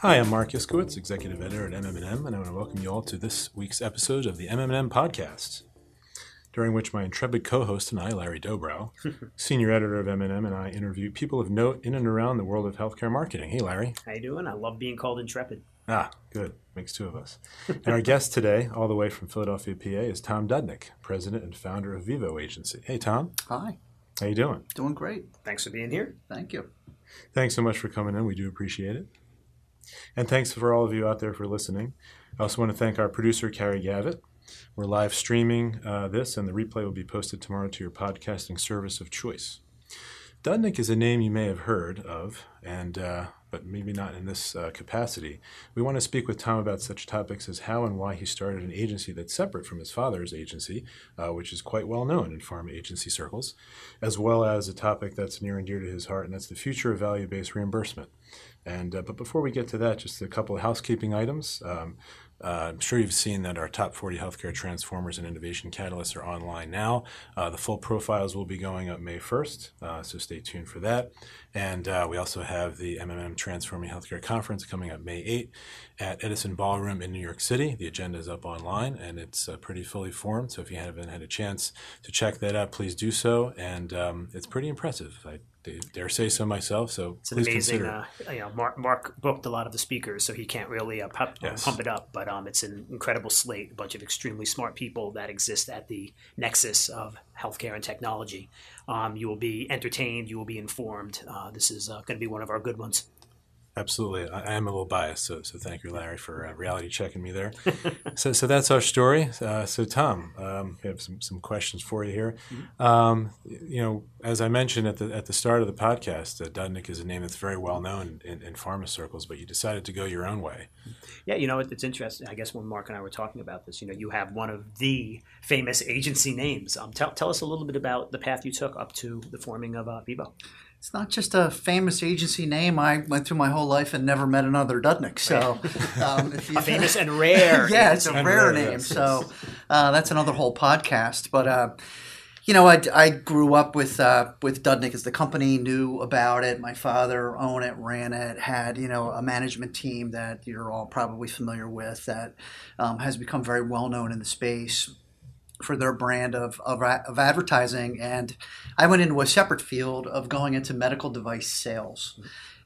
Hi, I'm Marc Iskowitz, Executive Editor at MM&M, and I want to welcome you all to this week's episode of the MM&M Podcast, during which my intrepid co-host and I, Larry Dobrow, Senior Editor of M&M, and I interview people of note in and around the world of healthcare marketing. Hey, Larry. How you doing? I love being called intrepid. Ah, good. Makes two of us. and our guest today, all the way from Philadelphia, PA, is Tom Dudnyk, President and founder of Vivo Agency. Hey, Tom. Hi. How you doing? Doing great. Thanks for being here. Thank you. Thanks so much for coming in. We do appreciate it. And thanks for all of you out there for listening. I also want to thank our producer, Carrie Gavitt. We're live streaming uh, this, and the replay will be posted tomorrow to your podcasting service of choice. Dudnyk is a name you may have heard of, and uh, but maybe not in this uh, capacity. We want to speak with Tom about such topics as how and why he started an agency that's separate from his father's agency, uh, which is quite well known in pharma agency circles, as well as a topic that's near and dear to his heart, and that's the future of value-based reimbursement. And uh, but before we get to that, just a couple of housekeeping items. Um, uh, I'm sure you've seen that our top 40 healthcare transformers and innovation catalysts are online now. Uh, the full profiles will be going up May 1st, uh, so stay tuned for that. And we also have the MM Transforming Healthcare Conference coming up May 8 at Edison Ballroom in New York City. The agenda is up online and it's pretty fully formed. So if you haven't had a chance to check that out, please do so. And um, it's pretty impressive. I dare say so myself. So it's an amazing. Uh, you know, Marc, Marc, booked a lot of the speakers, so he can't really uh, pump, yes. pump, it up. But um, it's an incredible slate, a bunch of extremely smart people that exist at the nexus of healthcare and technology. Um, you will be entertained. You will be informed. Uh, this is uh, going to be one of our good ones. Absolutely, I, am a little biased, so so thank you, Larry, for uh, reality checking me there. so so that's our story. Uh, so Tom, um, we have some, some questions for you here. Mm-hmm. Um, you know, as I mentioned at the at the start of the podcast, uh, Dudnyk is a name that's very well known in, in pharma circles, but you decided to go your own way. Yeah, you know, it's interesting. I guess when Marc and I were talking about this, you know, you have one of the famous agency names. Um, tell tell us a little bit about the path you took up to the forming of uh, Vivo it's not just a famous agency name. I went through my whole life and never met another Dudnyk. So, um, a famous and rare. yeah, it's a rare, rare name. So, uh, that's another whole podcast. But uh, you know, I, I grew up with uh, with Dudnyk as the company, knew about it. My father owned it, ran it, had you know a management team that you're all probably familiar with that um, has become very well known in the space for their brand of, of, of, advertising. And I went into a separate field of going into medical device sales.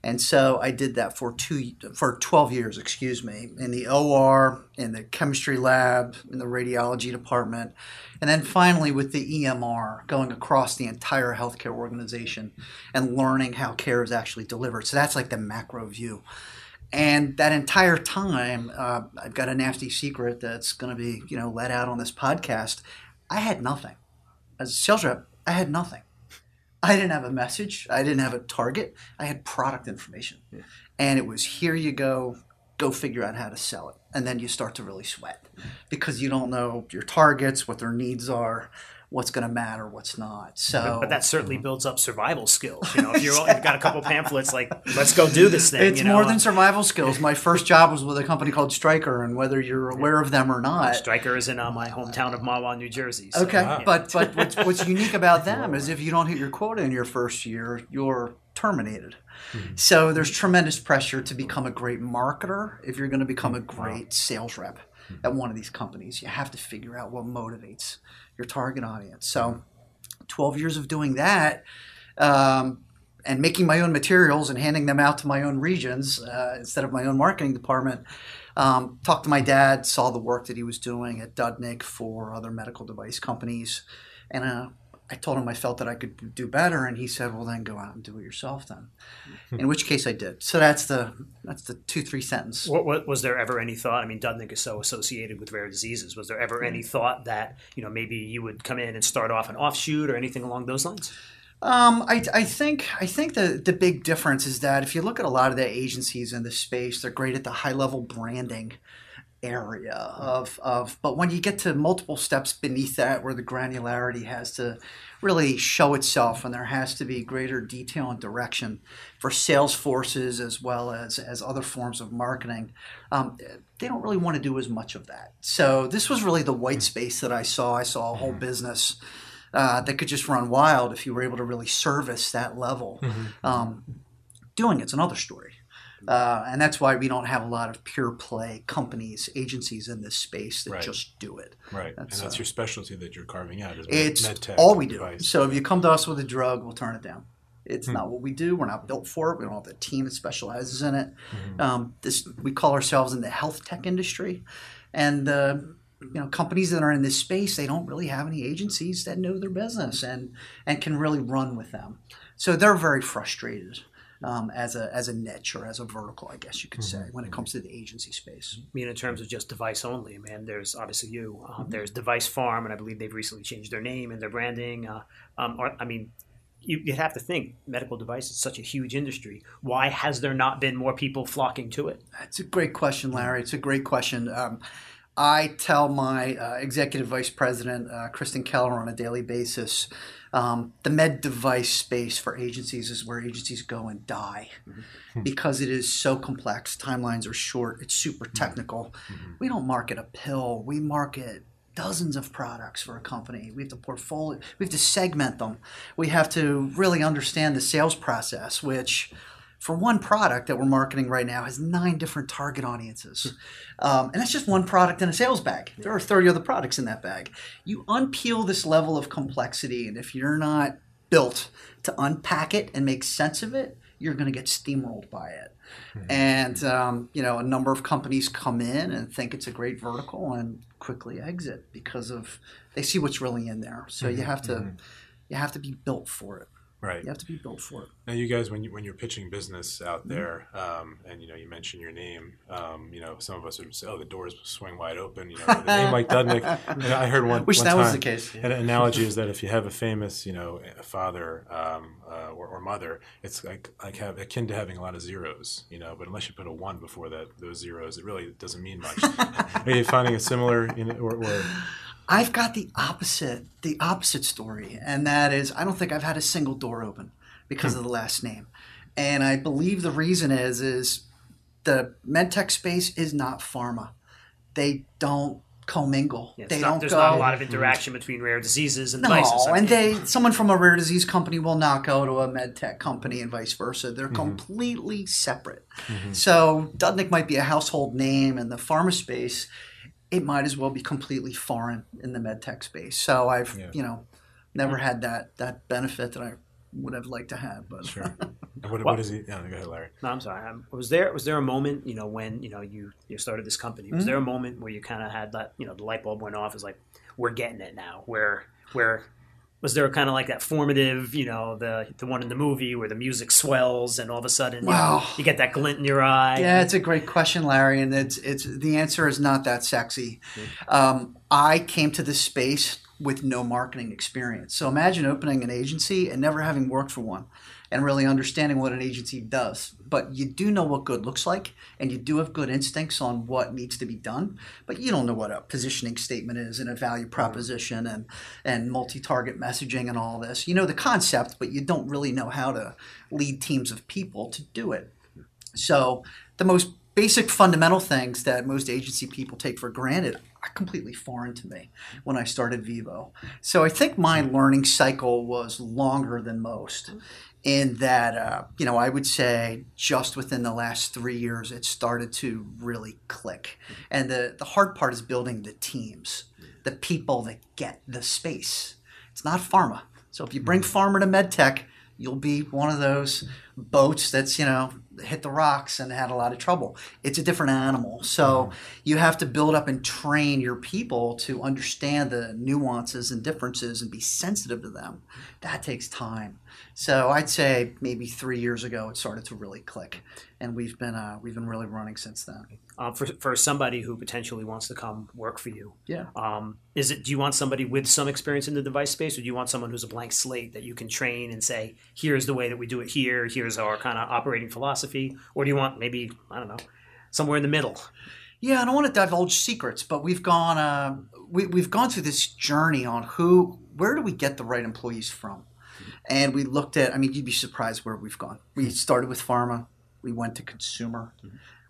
And so I did that for two for 12 years, excuse me, in the OR, in the chemistry lab, in the radiology department, and then finally with the EMR, going across the entire healthcare organization and learning how care is actually delivered. So that's like the macro view. And that entire time, uh, I've got a nasty secret that's going to be, you know, let out on this podcast. I had nothing. As a sales rep, I had nothing. I didn't have a message. I didn't have a target. I had product information. Yeah. And it was here you go, go figure out how to sell it. And then you start to really sweat because you don't know your targets, what their needs are what's going to matter, what's not. So, but, but, that certainly builds up survival skills. You know, if you're, you've got a couple pamphlets, like let's go do this thing. It's you know? more than survival skills. My first job was with a company called Stryker, and whether you're aware of them or not, Stryker is in uh, my hometown of Mahwah, New Jersey. So, okay, wow. but but what's, what's unique about them is if you don't hit your quota in your first year, you're terminated. Mm-hmm. So there's tremendous pressure to become a great marketer if you're going to become a great sales rep at one of these companies. You have to figure out what motivates your target audience. So, 12 years of doing that um, and making my own materials and handing them out to my own regions uh, instead of my own marketing department. Um, talked to my dad, saw the work that he was doing at Dudnyk for other medical device companies, and uh, I told him I felt that I could do better, and he said, "Well, then go out and do it yourself." Then, hmm. in which case I did. So that's the that's the two three sentence. What, what, was there ever any thought? I mean, Dudnyk is so associated with rare diseases. Was there ever any hmm. thought that you know maybe you would come in and start off an offshoot or anything along those lines? Um, I, I think I think the the big difference is that if you look at a lot of the agencies in the space, they're great at the high level branding area of, of but when you get to multiple steps beneath that where the granularity has to really show itself and there has to be greater detail and direction for sales forces as well as as other forms of marketing um, they don't really want to do as much of that. So this was really the white space that i saw. I saw a whole mm-hmm. business uh, that could just run wild if you were able to really service that level mm-hmm. um, doing it's another story Uh, and that's why we don't have a lot of pure play companies, agencies in this space that Right. just do it. Right, That's, and that's uh, your specialty that you're carving out. Is It's med tech all we do. device. So if you come to us with a drug, we'll turn it down. It's Hmm. not what we do. We're not built for it. We don't have the team that specializes in it. Mhm. Um, this we call ourselves in the health tech industry, and uh, you know companies that are in this space they don't really have any agencies that know their business and and can really run with them. So they're very frustrated. Um, as a as a niche or as a vertical, I guess you could say, when it comes to the agency space. I mean, in terms of just device only, man, there's obviously you. Mm-hmm. There's Device Farm, and I believe they've recently changed their name and their branding. Uh, um, or, I mean, you, you have to think medical device is such a huge industry. Why has there not been more people flocking to it? It's a great question, Larry. It's a great question. Um, I tell my uh, executive vice president, uh, Kristen Keller, on a daily basis um, the med device space for agencies is where agencies go and die mm-hmm. because it is so complex. Timelines are short, it's super mm-hmm. technical. Mm-hmm. We don't market a pill, we market dozens of products for a company. We have to portfolio, we have to segment them. We have to really understand the sales process, which for one product that we're marketing right now has nine different target audiences. Um, and that's just one product in a sales bag. There are 30 other products in that bag. You unpeel this level of complexity, and if you're not built to unpack it and make sense of it, you're going to get steamrolled by it. And, um, you know, a number of companies come in and think it's a great vertical and quickly exit because of they see what's really in there. So you have to. You have to be built for it. Right. You have to be built for it. Now, you guys, when you when you're pitching business out there, um, and you know, you mention your name, um, you know, some of us would say, "Oh, the doors swing wide open." You know, with a name like Dudnyk. And I heard one. Wish one that was the case. An analogy is that if you have a famous, you know, a father um, uh, or, or mother, it's like like have akin to having a lot of zeros, you know. But unless you put a one before that, those zeros, it really doesn't mean much. Are you finding a similar, you know, or, or I've got the opposite, the opposite story, and that is I don't think I've had a single door open because hmm. of the last name, and I believe the reason is is the medtech space is not pharma. They don't commingle. It's they not- don't there's go. not a lot of interaction between rare diseases and no, devices. and they someone from a rare disease company will not go to a med tech company and vice versa. They're mm-hmm. completely separate. Mm-hmm. So Dudnyk might be a household name in the pharma space. It might as well be completely foreign in the med tech space. So I've Yeah. you know never had that that benefit that I would have liked to have. But sure? And what, Well- what is he? Yeah, go ahead, Larry. No, I'm sorry. Um, was there was there a moment, you know, when you know you you started this company? Was Mm-hmm. there a moment where you kind of had that, you know, the light bulb went off? Is like we're getting it now. Where where was there kind of like that formative, you know, the the one in the movie where the music swells and all of a sudden you, know, you get that glint in your eye? Yeah, it's a great question, Larry, and it's it's the answer is not that sexy. Um, I came to this space with no marketing experience, so imagine opening an agency and never having worked for one, and really understanding what an agency does. But you do know what good looks like, and you do have good instincts on what needs to be done. But you don't know what a positioning statement is and a value proposition and and multi-target messaging and all this. You know the concept, but you don't really know how to lead teams of people to do it. So the most basic fundamental things that most agency people take for granted completely foreign to me when I started Vivo. So I think my learning cycle was longer than most in that, uh, you know, I would say just within the last three years, it started to really click. And the, the hard part is building the teams, the people that get the space. It's not pharma. So if you bring pharma to medtech, you'll be one of those boats that's you know hit the rocks and had a lot of trouble. It's a different animal. So you have to build up and train your people to understand the nuances and differences and be sensitive to them. That takes time so i'd say maybe three years ago it started to really click and we've been uh, we've been really running since then Um, for for somebody who potentially wants to come work for you, yeah um, is it? Do you want somebody with some experience in the device space, or do you want someone who's a blank slate that you can train and say, "Here's the way that we do it here. Here's our kind of operating philosophy," or do you want maybe I don't know, somewhere in the middle? Yeah, I don't want to divulge secrets, but we've gone uh, we, we've gone through this journey on who where do we get the right employees from, and we looked at. I mean, you'd be surprised where we've gone. We started with pharma, we went to consumer,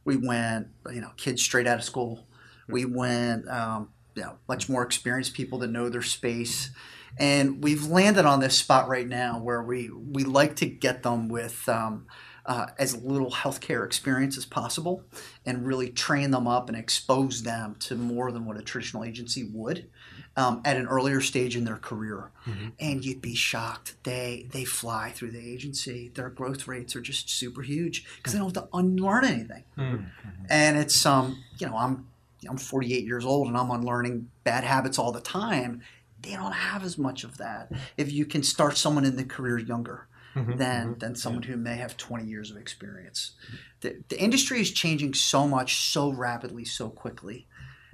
we went you know kids straight out of school, we went um, you know much more experienced people that know their space. And we've landed on this spot right now where we, we like to get them with um, uh, as little healthcare experience as possible and really train them up and expose them to more than what a traditional agency would um, at an earlier stage in their career. Mm-hmm. And you'd be shocked. They they fly through the agency. Their growth rates are just super huge because they don't have to unlearn anything. Mm-hmm. And it's um you know I'm I'm 48 years old and I'm unlearning bad habits all the time. They don't have as much of that. If you can start someone in the career younger mm-hmm, than mm-hmm, than someone yeah. who may have 20 years of experience. The, the industry is changing so much, so rapidly, so quickly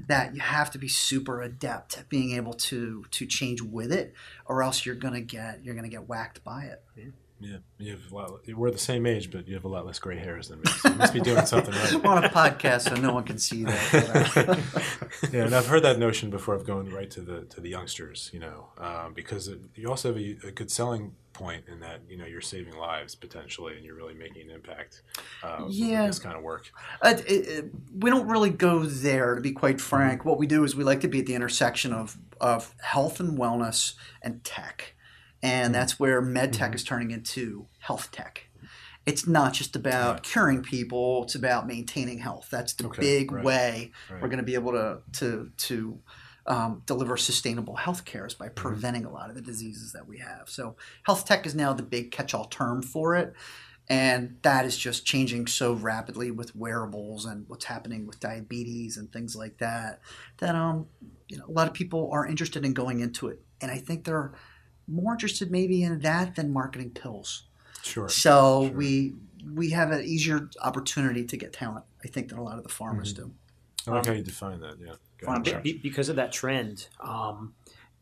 that you have to be super adept at being able to to change with it, or else you're gonna get you're gonna get whacked by it. Yeah. Yeah, you have a lot, we're the same age, but you have a lot less gray hairs than me. So you must be doing something right. I'm on a podcast, so no one can see that. yeah, and I've heard that notion before of going right to the to the youngsters, you know, um, because it, you also have a, a, good selling point in that you know you're saving lives potentially, and you're really making an impact. Uh, yeah, this kind of work. Uh, it, it, we don't really go there, to be quite frank. What we do is we like to be at the intersection of of health and wellness and tech and that's where med tech mm-hmm. is turning into health tech. It's not just about curing people; it's about maintaining health. That's the okay, big right, way right. we're going to be able to to to um, deliver sustainable health care is by mm-hmm. preventing a lot of the diseases that we have. So, health tech is now the big catch-all term for it, and that is just changing so rapidly with wearables and what's happening with diabetes and things like that. That um, you know, a lot of people are interested in going into it, and I think they're more interested maybe in that than marketing pills. Sure. So sure. we we have an easier opportunity to get talent, I think, than a lot of the pharmas mm-hmm. do. I like um, how you define that. Yeah. Be, because of that trend, um,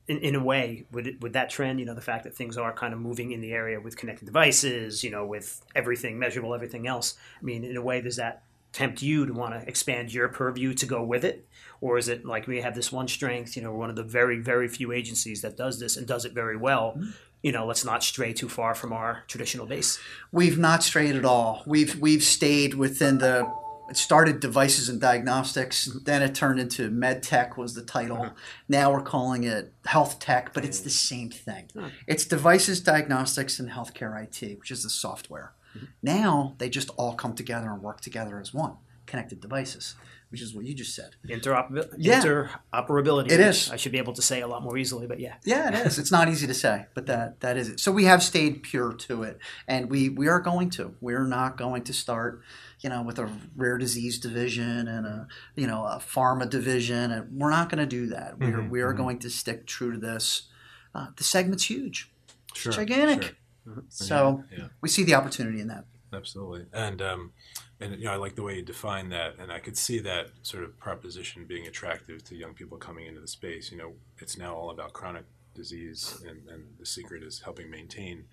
in, in a way, would would that trend, you know, the fact that things are kind of moving in the area with connected devices, you know, with everything measurable, everything else. I mean, in a way, does that tempt you to want to expand your purview to go with it? Or is it like we have this one strength, you know, we're one of the very, very few agencies that does this and does it very well. Mm-hmm. You know, let's not stray too far from our traditional base. We've not strayed at all. We've we've stayed within the it started devices and diagnostics then it turned into med tech was the title uh-huh. now we're calling it health tech but it's the same thing uh-huh. it's devices diagnostics and healthcare it which is the software mm-hmm. now they just all come together and work together as one connected devices which is what you just said. Interoperability. Yeah. Interoperability. It is. I should be able to say a lot more easily, but yeah. Yeah, it is. It's not easy to say, but that that is it. So we have stayed pure to it, and we we are going to. We're not going to start, you know, with a rare disease division and a you know a pharma division, and we're not going to do that. We're mm-hmm, we are mm-hmm. going to stick true to this. Uh, the segment's huge. Sure. It's gigantic. Sure. Mm-hmm. So yeah, yeah. we see the opportunity in that. Absolutely, and. Um, and you know, I like the way you define that, and I could see that sort of proposition being attractive to young people coming into the space. You know, it's now all about chronic disease, and, and the secret is helping maintain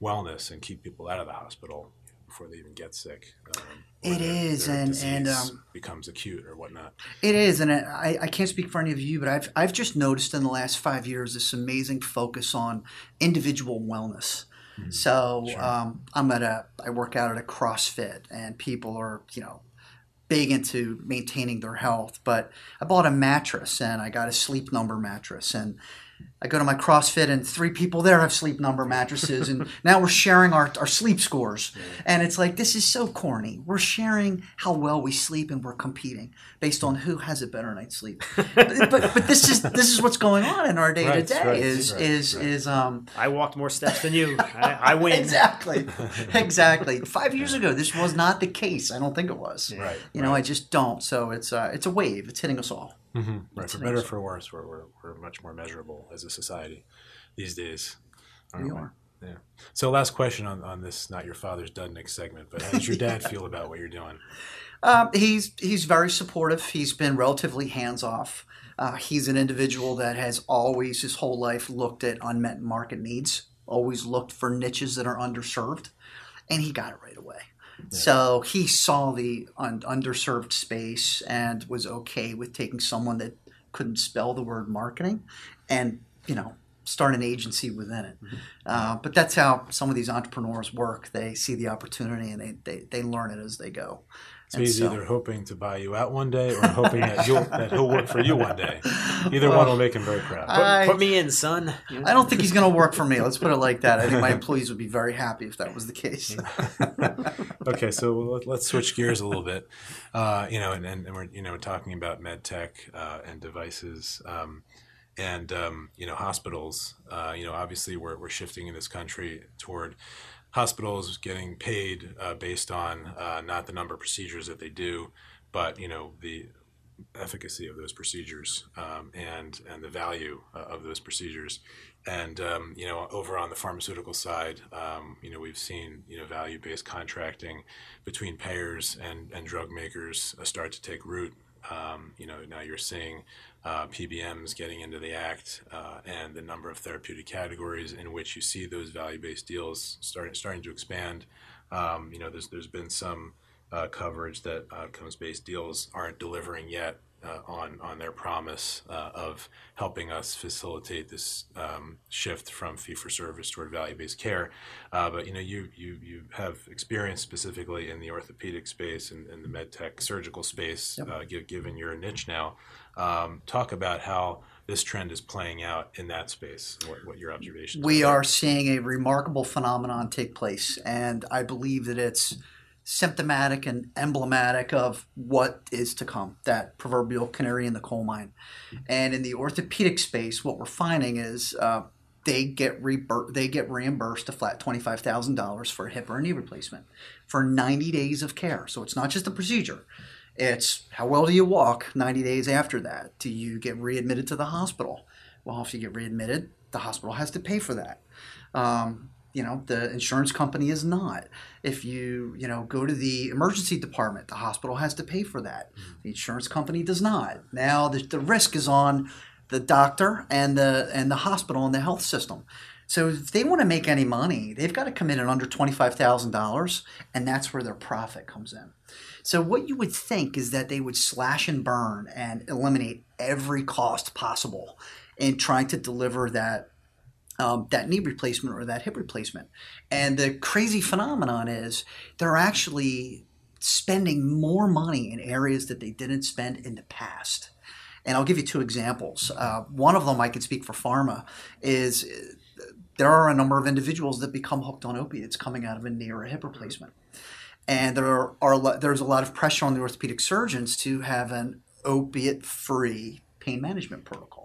wellness and keep people out of the hospital before they even get sick. Um, it is, their and and um, becomes acute or whatnot. It is, and I, I can't speak for any of you, but I've I've just noticed in the last five years this amazing focus on individual wellness. Mm-hmm. So sure. um, I'm at a I work out at a CrossFit, and people are you know big into maintaining their health. But I bought a mattress, and I got a sleep number mattress, and I go to my CrossFit and three people there have sleep number mattresses, and now we're sharing our, our sleep scores. And it's like, this is so corny. We're sharing how well we sleep and we're competing based on who has a better night's sleep. but, but, but this is this is what's going on in our day to day is right, is right. is um I walked more steps than you. I, I win. exactly. Exactly. Five years ago this was not the case. I don't think it was. Right. You know, I just don't. So it's uh it's a wave. It's hitting us all. Mm-hmm. Right, for better or for worse, we're, we're, we're much more measurable as a society these days. We are. Yeah. So, last question on, on this, not your father's Dudnyk segment, but how does your dad feel about what you're doing? Um, he's he's very supportive. He's been relatively hands off. Uh, he's an individual that has always his whole life looked at unmet market needs, always looked for niches that are underserved, and he got it right away. So he saw the un- underserved space and was okay with taking someone that couldn't spell the word marketing and, you know, start an agency within it. Mm-hmm. Uh, but that's how some of these entrepreneurs work. They see the opportunity and they, they, they learn it as they go. So he's so, either hoping to buy you out one day or hoping that you'll that he'll work for you one day. Either well, one will make him very proud. I, put, put, me in, son. I don't think he's going to work for me. Let's put it like that. I think my employees would be very happy if that was the case. okay, so let's switch gears a little bit. Uh, you know, and, and, we're you know talking about med tech uh, and devices. Um, and um, you know hospitals. Uh, you know, obviously we're we're shifting in this country toward hospitals getting paid uh, based on uh, not the number of procedures that they do, but you know the efficacy of those procedures um, and and the value uh, of those procedures. And um, you know, over on the pharmaceutical side, um, you know, we've seen you know value-based contracting between payers and and drug makers uh, start to take root. Um, you know, now you're seeing uh, PBMs getting into the act uh, and the number of therapeutic categories in which you see those value-based deals starting starting to expand. Um, you know, there's there's been some uh, coverage that outcomes-based deals aren't delivering yet uh, on on their promise uh, of helping us facilitate this um, shift from fee for service toward value based care. Uh, but you know, you you you have experience specifically in the orthopedic space and, and the med tech surgical space, yep. Uh, given your niche now. Um, talk about how this trend is playing out in that space. What, what your observations? We are, are seeing a remarkable phenomenon take place, and I believe that it's symptomatic and emblematic of what is to come that proverbial canary in the coal mine. And in the orthopedic space what we're finding is uh, they get rebur- they get reimbursed a flat $25,000 for a hip or a knee replacement for 90 days of care. So it's not just a procedure. It's how well do you walk 90 days after that? Do you get readmitted to the hospital? Well if you get readmitted the hospital has to pay for that. Um, you know the insurance company is not. If you you know go to the emergency department the hospital has to pay for that. Mm-hmm. the insurance company does not. Now the, the risk is on the doctor and the and the hospital and the health system. So if they want to make any money they've got to come in at under $25000 and that's where their profit comes in. So what you would think is that they would slash and burn and eliminate every cost possible in trying to deliver that um, that knee replacement or that hip replacement. And the crazy phenomenon is they're actually spending more money in areas that they didn't spend in the past. And I'll give you two examples. Uh, one of them I can speak for pharma is uh, there are a number of individuals that become hooked on opiates coming out of a knee or a hip replacement. And there are, are there's a lot of pressure on the orthopedic surgeons to have an opiate-free pain management protocol.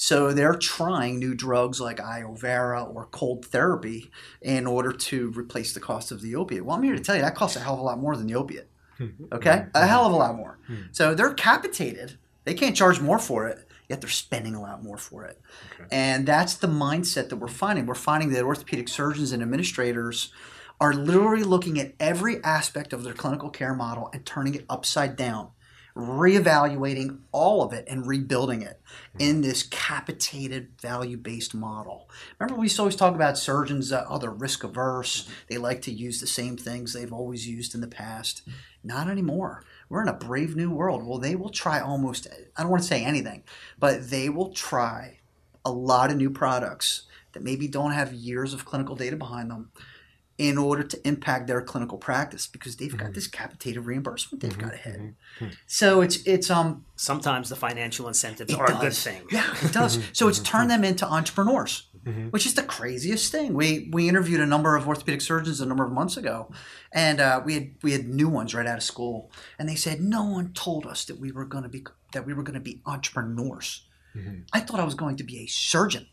So they're trying new drugs like Iovera or cold therapy in order to replace the cost of the opiate. Well, I'm here to tell you that costs a hell of a lot more than the opiate. Hmm. Okay? A hell of a lot more. Hmm. So they're capitated. They can't charge more for it, yet they're spending a lot more for it. Okay. And that's the mindset that we're finding. We're finding that orthopedic surgeons and administrators are literally looking at every aspect of their clinical care model and turning it upside down reevaluating all of it and rebuilding it in this capitated value based model. Remember, we used to always talk about surgeons that oh, they're risk averse, they like to use the same things they've always used in the past. Not anymore. We're in a brave new world. Well, they will try almost, I don't want to say anything, but they will try a lot of new products that maybe don't have years of clinical data behind them in order to impact their clinical practice because they've got mm-hmm. this capitated reimbursement they've mm-hmm. got to hit. Mm-hmm. So it's it's um sometimes the financial incentives are does. a good thing. Yeah, it does. Mm-hmm. so it's mm-hmm. turned them into entrepreneurs, mm-hmm. which is the craziest thing. We we interviewed a number of orthopedic surgeons a number of months ago, and uh, we had we had new ones right out of school, and they said no one told us that we were going to be that we were going to be entrepreneurs. I thought I was going to be a surgeon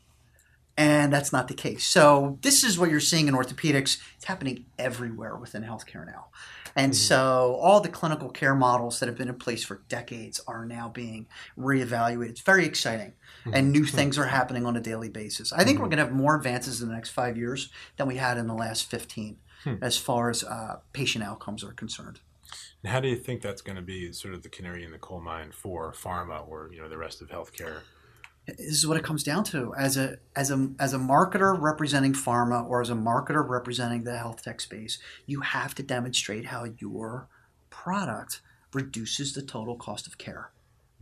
and that's not the case. So this is what you're seeing in orthopedics. It's happening everywhere within healthcare now. And mm-hmm. so all the clinical care models that have been in place for decades are now being reevaluated. It's very exciting. Mm-hmm. And new mm-hmm. things are happening on a daily basis. I think mm-hmm. we're going to have more advances in the next five years than we had in the last 15 hmm. as far as uh, patient outcomes are concerned. And how do you think that's going to be sort of the canary in the coal mine for pharma or you know the rest of healthcare? This is what it comes down to as a as a as a marketer representing pharma or as a marketer representing the health tech space you have to demonstrate how your product reduces the total cost of care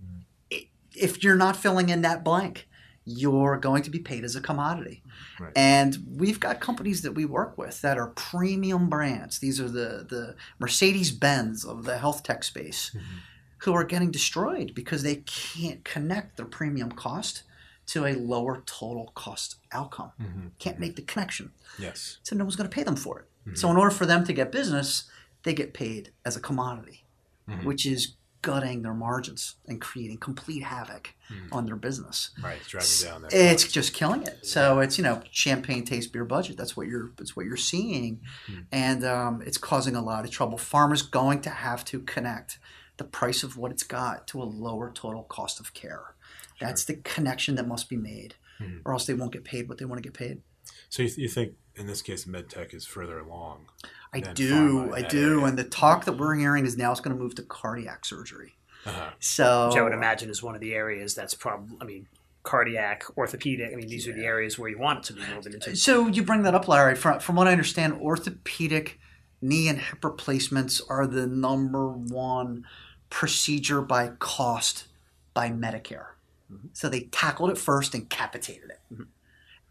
mm. if you're not filling in that blank you're going to be paid as a commodity. Right. And we've got companies that we work with that are premium brands. These are the, the Mercedes Benz of the health tech space Mm-hmm. Who are getting destroyed because they can't connect their premium cost to a lower total cost outcome. Mhm. Can't make the connection. Yes. So no one's going to pay them for it. Mm-hmm. So in order for them to get business, they get paid as a commodity, Mhm. which is gutting their margins and creating complete havoc Mm-hmm. on their business. Right. It's driving down that. It's cost. just killing it. So it's you know champagne taste beer budget. That's what you're. That's what you're seeing, Hmm. and um, it's causing a lot of trouble. Pharma's going to have to connect the price of what it's got to a lower total cost of care. That's the connection that must be made, Hmm. or else they won't get paid what they want to get paid. So you, you think in this case medtech is further along? I do, I do, area? and the talk that we're hearing is now it's going to move to cardiac surgery. Uh-huh. So Which I would imagine is one of the areas that's probably, I mean, cardiac, orthopedic. I mean, these are the areas where you want it to be moving into. So you bring that up, Larry. From, from what I understand, orthopedic knee and hip replacements are the number one procedure by cost by Medicare. Mm-hmm. So they tackled it first and capitated it. Mm-hmm.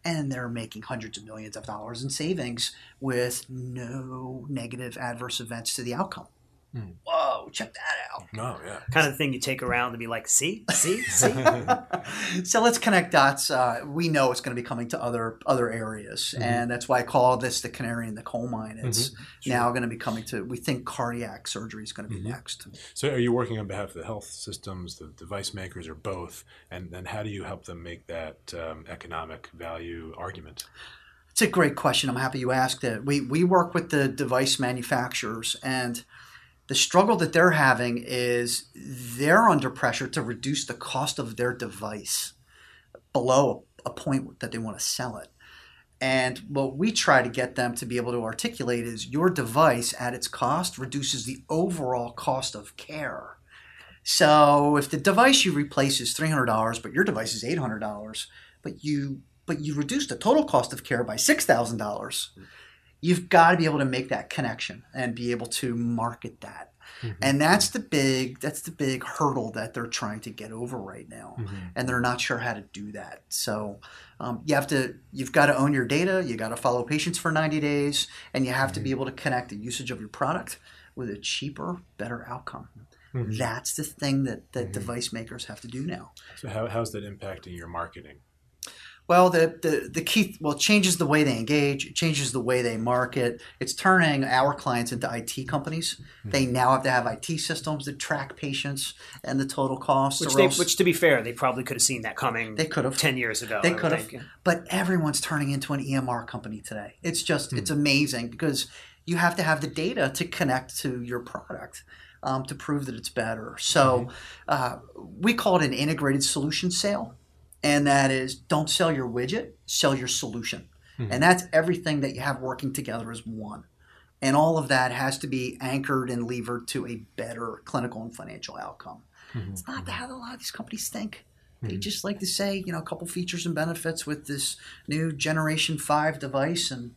And they're making hundreds of millions of dollars in savings with no negative adverse events to the outcome. Hmm. Whoa, check that out. No, yeah. kind of thing you take around and be like, see, see, see. so let's connect dots. Uh, we know it's going to be coming to other other areas, and that's why I call this the canary in the coal mine. It's now going to be coming to. We think cardiac surgery is going to be next. So are you working on behalf of the health systems, the device makers, or both? And then how do you help them make that um, economic value argument? It's a great question. I'm happy you asked it. We we work with the device manufacturers, and the struggle that they're having is they're under pressure to reduce the cost of their device below a point that they want to sell it. And what we try to get them to be able to articulate is your device at its cost reduces the overall cost of care. So if the device you replace is $300, but your device is $800, but you but you reduce the total cost of care by $6,000, you've got to be able to make that connection and be able to market that. Mm-hmm. And that's the big that's the big hurdle that they're trying to get over right now, mm-hmm. and they're not sure how to do that. So um, you have to you've got to own your data. You got to follow patients for ninety days, and you have to be mm-hmm. able to connect the usage of your product with a cheaper, better outcome. That's the thing that that device makers have to do now. So how, how's that impacting your marketing? Well, the, the, the key, well, it changes the way they engage, it changes the way they market. It's turning our clients into IT companies. They now have to have IT systems that track patients and the total cost. Which, they, else which, to be fair, they probably could have seen that coming. They could have. ten years ago. They could have. think. But everyone's turning into an EMR company today. It's just, it's amazing because you have to have the data to connect to your product. Um, to prove that it's better. So uh, we call it an integrated solution sale. And that is don't sell your widget, sell your solution. Hmm. And that's everything that you have working together as one. And all of that has to be anchored and levered to a better clinical and financial outcome. Hmm. It's not hmm. how a lot of these companies think. They just like to say, you know, a couple features and benefits with this new Generation 5 device and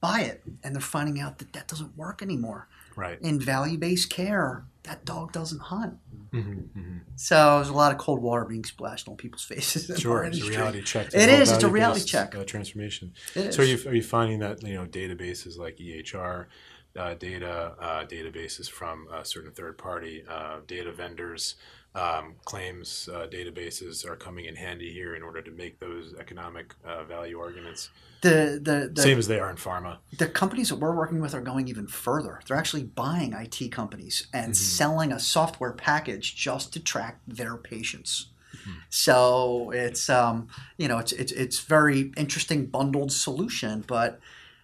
buy it. And they're finding out that that doesn't work anymore. Right. In value based care, that dog doesn't hunt. Mm-hmm. So there's a lot of cold water being splashed on people's faces. Sure, it's a reality check. It is. it's a reality check. Uh, transformation. It So are you, are you finding that you know databases like EHR uh, data, uh, databases from uh, certain third party uh, data vendors, um, claims uh, databases are coming in handy here in order to make those economic uh, value arguments, The, the, the, same as they are in pharma. the companies that we're working with are going even further. They're actually buying IT companies and selling a software package just to track their patients. So it's um, you know it's it's it's very interesting bundled solution, but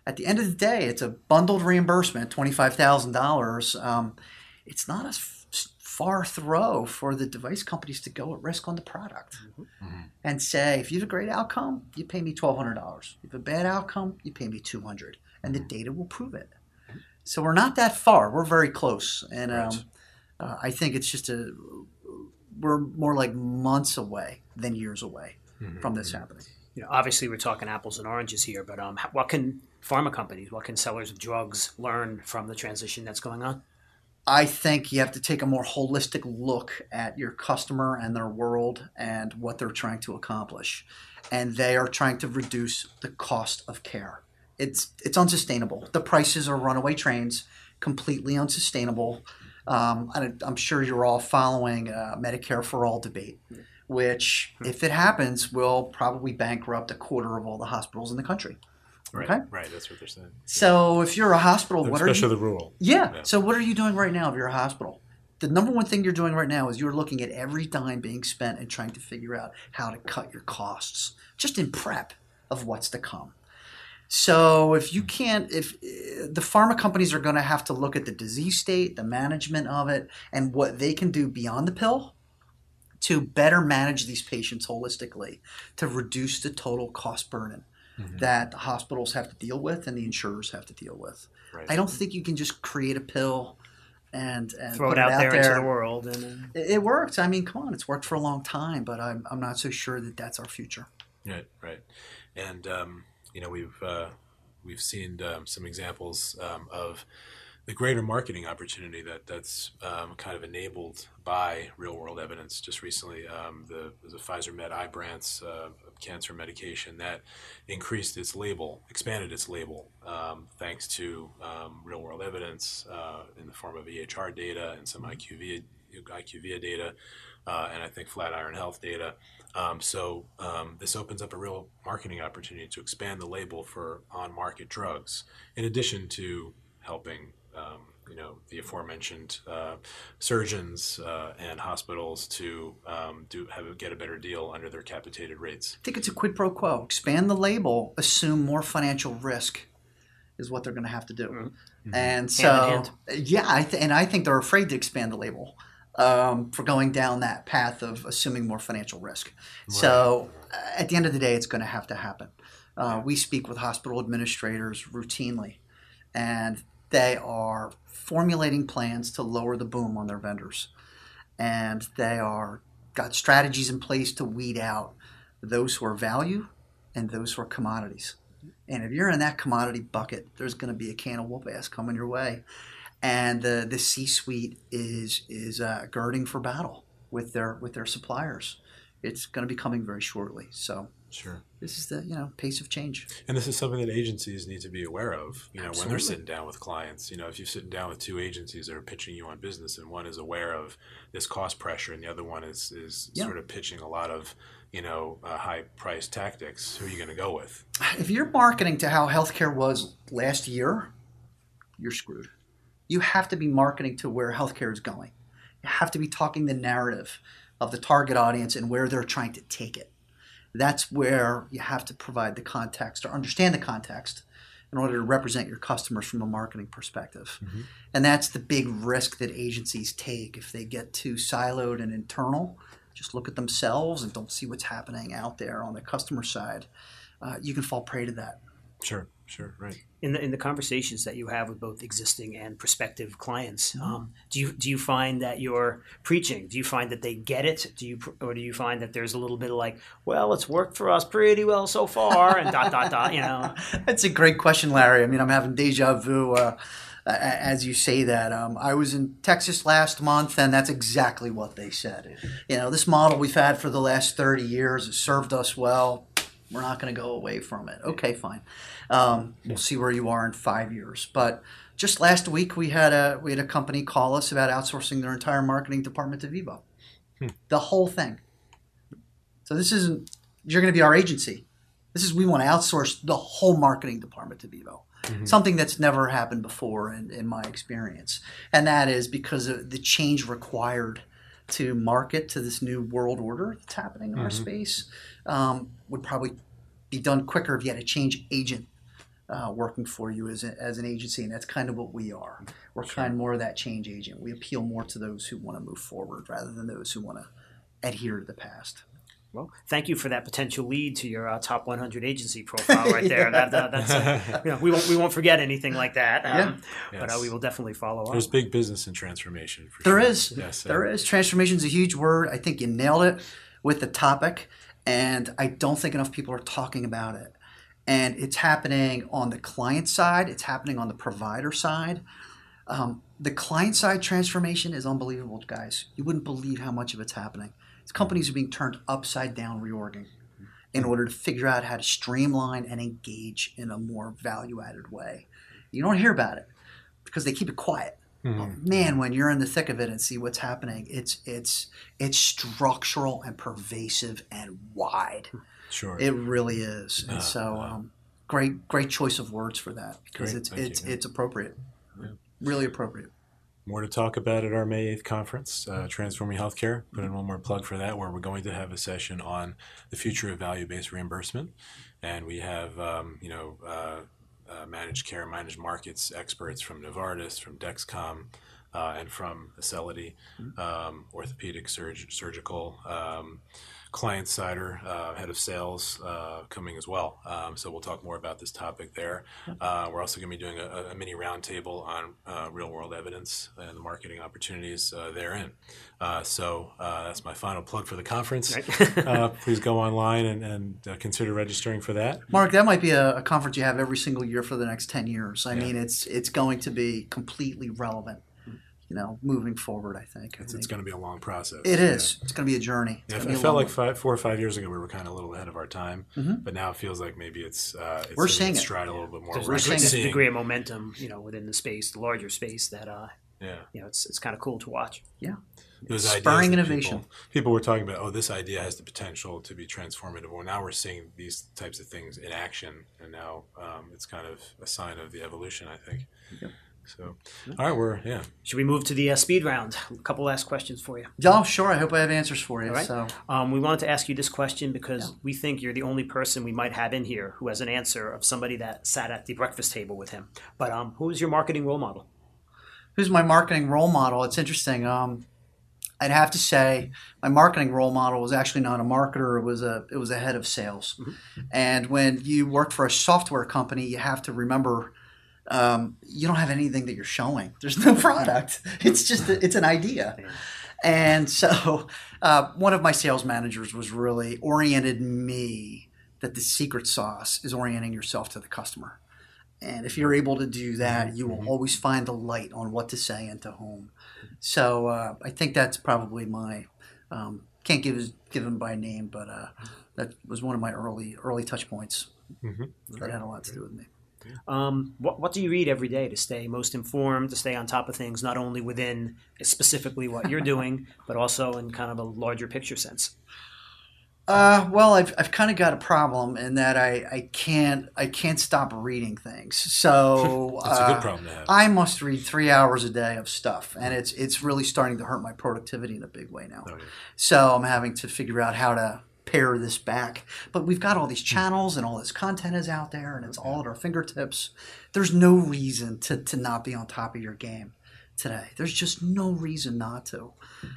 at the end of the day, it's a bundled reimbursement, twenty five thousand dollars. Um, it's not a far throw for the device companies to go at risk on the product and say, if you have a great outcome, you pay me twelve hundred dollars. If you have a bad outcome, you pay me two hundred, and the data will prove it. So we're not that far. We're very close, and um, uh, I think it's just a we're more like months away than years away from this happening. You know, obviously, we're talking apples and oranges here, but um, what can pharma companies, what can sellers of drugs learn from the transition that's going on? I think you have to take a more holistic look at your customer and their world and what they're trying to accomplish. And they are trying to reduce the cost of care. It's it's unsustainable. The prices are runaway trains, completely unsustainable. Um, I'm sure you're all following uh, Medicare for all debate, which, if it happens, will probably bankrupt a quarter of all the hospitals in the country. Right, okay? right. That's what they're saying. So if you're a hospital, what are you? Especially the rural. Yeah. yeah. So what are you doing right now if you're a hospital? The number one thing you're doing right now is you're looking at every dime being spent and trying to figure out how to cut your costs, just in prep of what's to come. So if you can't, if eh, the pharma companies are going to have to look at the disease state, the management of it, and what they can do beyond the pill to better manage these patients holistically to reduce the total cost burden mm-hmm. that the hospitals have to deal with and the insurers have to deal with. Right. I don't think you can just create a pill and, and throw it out, it out there, there, into the world. And it, it worked. I mean, come on, it's worked for a long time, but I'm I'm not so sure that that's our future. Right, right, and um, you know we've uh, we've seen um, some examples um, of the greater marketing opportunity that that's um, kind of enabled by real world evidence. Just recently, um, the the Pfizer Med Ibrance uh, cancer medication that increased its label, expanded its label, um, thanks to um, real world evidence uh, in the form of EHR data and some IQVIA IQVIA data, uh, and I think Flatiron Health data. Um, so um, this opens up a real marketing opportunity to expand the label for on market drugs, in addition to helping um, you know the aforementioned uh, surgeons uh, and hospitals to um, do have get a better deal under their capitated rates. I think it's a quid pro quo. Expand the label, assume more financial risk, is what they're going to have to do. Mm-hmm. And so, hand hand. yeah, I th- and I think they're afraid to expand the label um, for going down that path of assuming more financial risk. Right. So, uh, at the end of the day, it's going to have to happen. Uh, we speak with hospital administrators routinely, and they are formulating plans to lower the boom on their vendors. And they are got strategies in place to weed out those who are value and those who are commodities. And if you're in that commodity bucket, there's going to be a can of whoop ass coming your way. And the, the C-suite is is uh, girding for battle with their with their suppliers. It's going to be coming very shortly. So Sure. This is the you know pace of change. And this is something that agencies need to be aware of. You know, Absolutely. when they're sitting down with clients. You know, if you're sitting down with two agencies that are pitching you on business, and one is aware of this cost pressure, and the other one is is yeah. sort of pitching a lot of you know uh, high price tactics, who are you going to go with? If you're marketing to how healthcare was last year, you're screwed. You have to be marketing to where healthcare is going. You have to be talking the narrative of the target audience and where they're trying to take it that's where you have to provide the context or understand the context in order to represent your customers from a marketing perspective. Mm-hmm. And that's the big risk that agencies take if they get too siloed and internal. Just look at themselves and don't see what's happening out there on the customer side. Uh, you can fall prey to that. Sure. Sure, right. In the in the conversations that you have with both existing and prospective clients, mm-hmm. um, do you do you find that you're preaching? Do you find that they get it? Do you or do you find that there's a little bit of like, well, it's worked for us pretty well so far, and dot dot dot. You know, that's a great question, Larry. I mean, I'm having deja vu. Uh, as you say that. Um, I was in Texas last month, and that's exactly what they said. You know, this model we've had for the last 30 years has served us well. We're not going to go away from it. Okay, fine. Um, we'll see where you are in five years. But just last week, we had a we had a company call us about outsourcing their entire marketing department to Vivo, hmm. the whole thing. So this isn't you're going to be our agency. This is we want to outsource the whole marketing department to Vivo. Mm-hmm. Something that's never happened before in, in my experience, and that is because of the change required to market to this new world order that's happening in mm-hmm. our space um, would probably be done quicker if you had a change agent uh, working for you as, a, as an agency, and that's kind of what we are. We're sure. kind of more of that change agent. We appeal more to those who want to move forward rather than those who want to adhere to the past. Well, thank you for that potential lead to your uh, top 100 agency profile right there. yeah. that, that's uh, you know, we won't we won't forget anything like that. Um, yeah. Yes. But uh, we will definitely follow There's up. There's big business in transformation. There sure. is. Yes. There is. Transformation is a huge word. I think you nailed it with the topic, and I don't think enough people are talking about it. And it's happening on the client side. It's happening on the provider side. Um, the client side transformation is unbelievable, guys. You wouldn't believe how much of it's happening. Companies are being turned upside down, reorging, in order to figure out how to streamline and engage in a more value added way. You don't hear about it because they keep it quiet. Mm-hmm. Man, when you're in the thick of it and see what's happening, it's it's it's structural and pervasive and wide. Sure, it really is. And uh, so, uh, um, great great choice of words for that because it's it's you. it's appropriate, yeah. really appropriate. More to talk about at our May 8th conference, uh, Transforming Healthcare. Put in one more plug for that, where we're going to have a session on the future of value-based reimbursement, and we have um, you know uh, managed care, managed markets experts from Novartis, from Dexcom, uh, and from Acelity, mm-hmm. um, orthopedic surg- surgical. Um, client sider, uh, head of sales, uh, coming as well. Um, so we'll talk more about this topic there. Uh, we're also going to be doing a, a mini roundtable on uh, real world evidence and the marketing opportunities uh, therein. Uh, so that's my final plug for the conference. Right. please go online and, and consider registering for that. Marc, that might be a, a, conference you have every single year for the next ten years. I yeah. mean, it's it's going to be completely relevant you know, moving forward. I think it's, think. it's going to be a long process. It is. Yeah. It's going to be a journey. Yeah, I felt like five, four or five years ago we were kind of a little ahead of our time, mm-hmm. but now it feels like maybe it's, uh, it's we're seeing stride it. a little bit more. There's, we're seeing a degree of momentum, you know, within the space, the larger space that, uh, yeah, you know, it's it's kind of cool to watch. Yeah. Those spurring innovation. People, people, were talking about, oh, this idea has the potential to be transformative. Well, now we're seeing these types of things in action, and now um, it's kind of a sign of the evolution, I think. Yep. So, all right, we're yeah. Should we move to the uh, speed round? A couple last questions for you. Oh, sure. I hope I have answers for you. All right. So, um, we wanted to ask you this question because yeah. we think you're the only person we might have in here who has an answer of somebody that sat at the breakfast table with him. But um, who is your marketing role model? Who's my marketing role model? It's interesting. Um, I'd have to say my marketing role model was actually not a marketer. It was a it was a head of sales. Mm-hmm. And when you work for a software company, you have to remember um, you don't have anything that you're showing. There's no product. It's just a, it's an idea. And so uh, one of my sales managers was really oriented me that the secret sauce is orienting yourself to the customer. And if you're able to do that, you will mm-hmm. always find the light on what to say and to whom. So uh, I think that's probably my um, can't give his, give him by name, but uh, that was one of my early early touch points. Mm-hmm. That had a lot to do with me. Um, what, what do you read every day to stay most informed, to stay on top of things, not only within specifically what you're doing, but also in kind of a larger picture sense? Uh, well, I've, I've kind of got a problem in that I, I can't I can't stop reading things. So that's uh, a good problem to have. I must read three hours a day of stuff, and it's it's really starting to hurt my productivity in a big way now. Oh, yeah. So I'm having to figure out how to pare this back. But we've got all these hmm. channels and all this content is out there and it's all at our fingertips. There's no reason to, to not be on top of your game today. There's just no reason not to.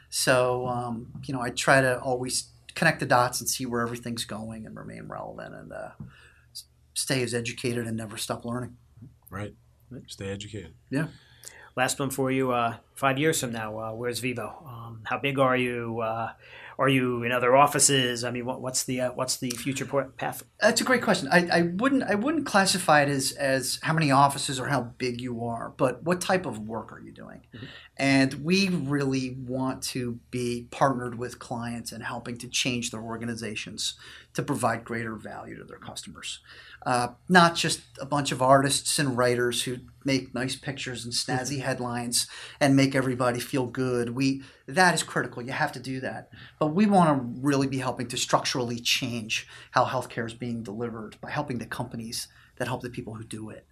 So, um, you know, I try to always connect the dots and see where everything's going and remain relevant and uh, stay as educated and never stop learning. Right. Stay educated. Yeah. Last one for you. Uh, five years from now, uh, where's Vivo? Um, how big are you? Are you in other offices? I mean, what, what's the uh, what's the future path? That's a great question. I, I wouldn't I wouldn't classify it as as how many offices or how big you are, but what type of work are you doing? Mm-hmm. And we really want to be partnered with clients and helping to change their organizations to provide greater value to their customers. Uh, not just a bunch of artists and writers who make nice pictures and snazzy mm-hmm. headlines and make everybody feel good. We that is critical. You have to do that. But we want to really be helping to structurally change how healthcare is being delivered by helping the companies that help the people who do it.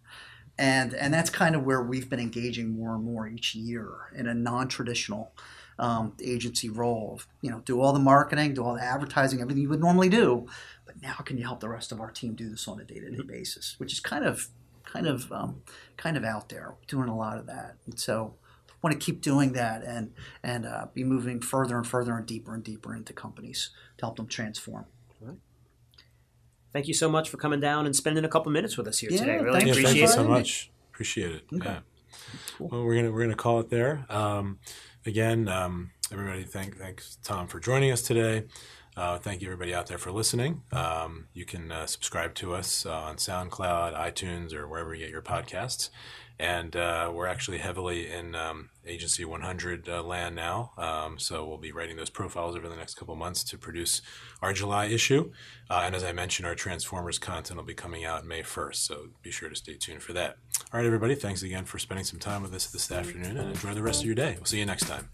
And and that's kind of where we've been engaging more and more each year in a non-traditional um, agency role. You know, do all the marketing, do all the advertising, everything you would normally do, but now can you help the rest of our team do this on a day-to-day basis which is kind of kind of um, kind of out there doing a lot of that. And so I want to keep doing that and and uh, be moving further and further and deeper and deeper into companies to help them transform. Thank you so much for coming down and spending a couple minutes with us here yeah, today really yeah, appreciate thank you so much. Appreciate it. Okay. yeah. Cool. well we're gonna we're gonna call it there. Um, again um, everybody thank thanks tom for joining us today Uh, thank you, everybody out there, for listening. Um, you can uh, subscribe to us uh, on SoundCloud, iTunes, or wherever you get your podcasts. And uh, we're actually heavily in um, Agency 100 uh, land now. Um, so we'll be writing those profiles over the next couple months to produce our July issue. Uh, and as I mentioned, our Transformers content will be coming out May 1st. So be sure to stay tuned for that. All right, everybody. Thanks again for spending some time with us this afternoon and enjoy the rest of your day. We'll see you next time.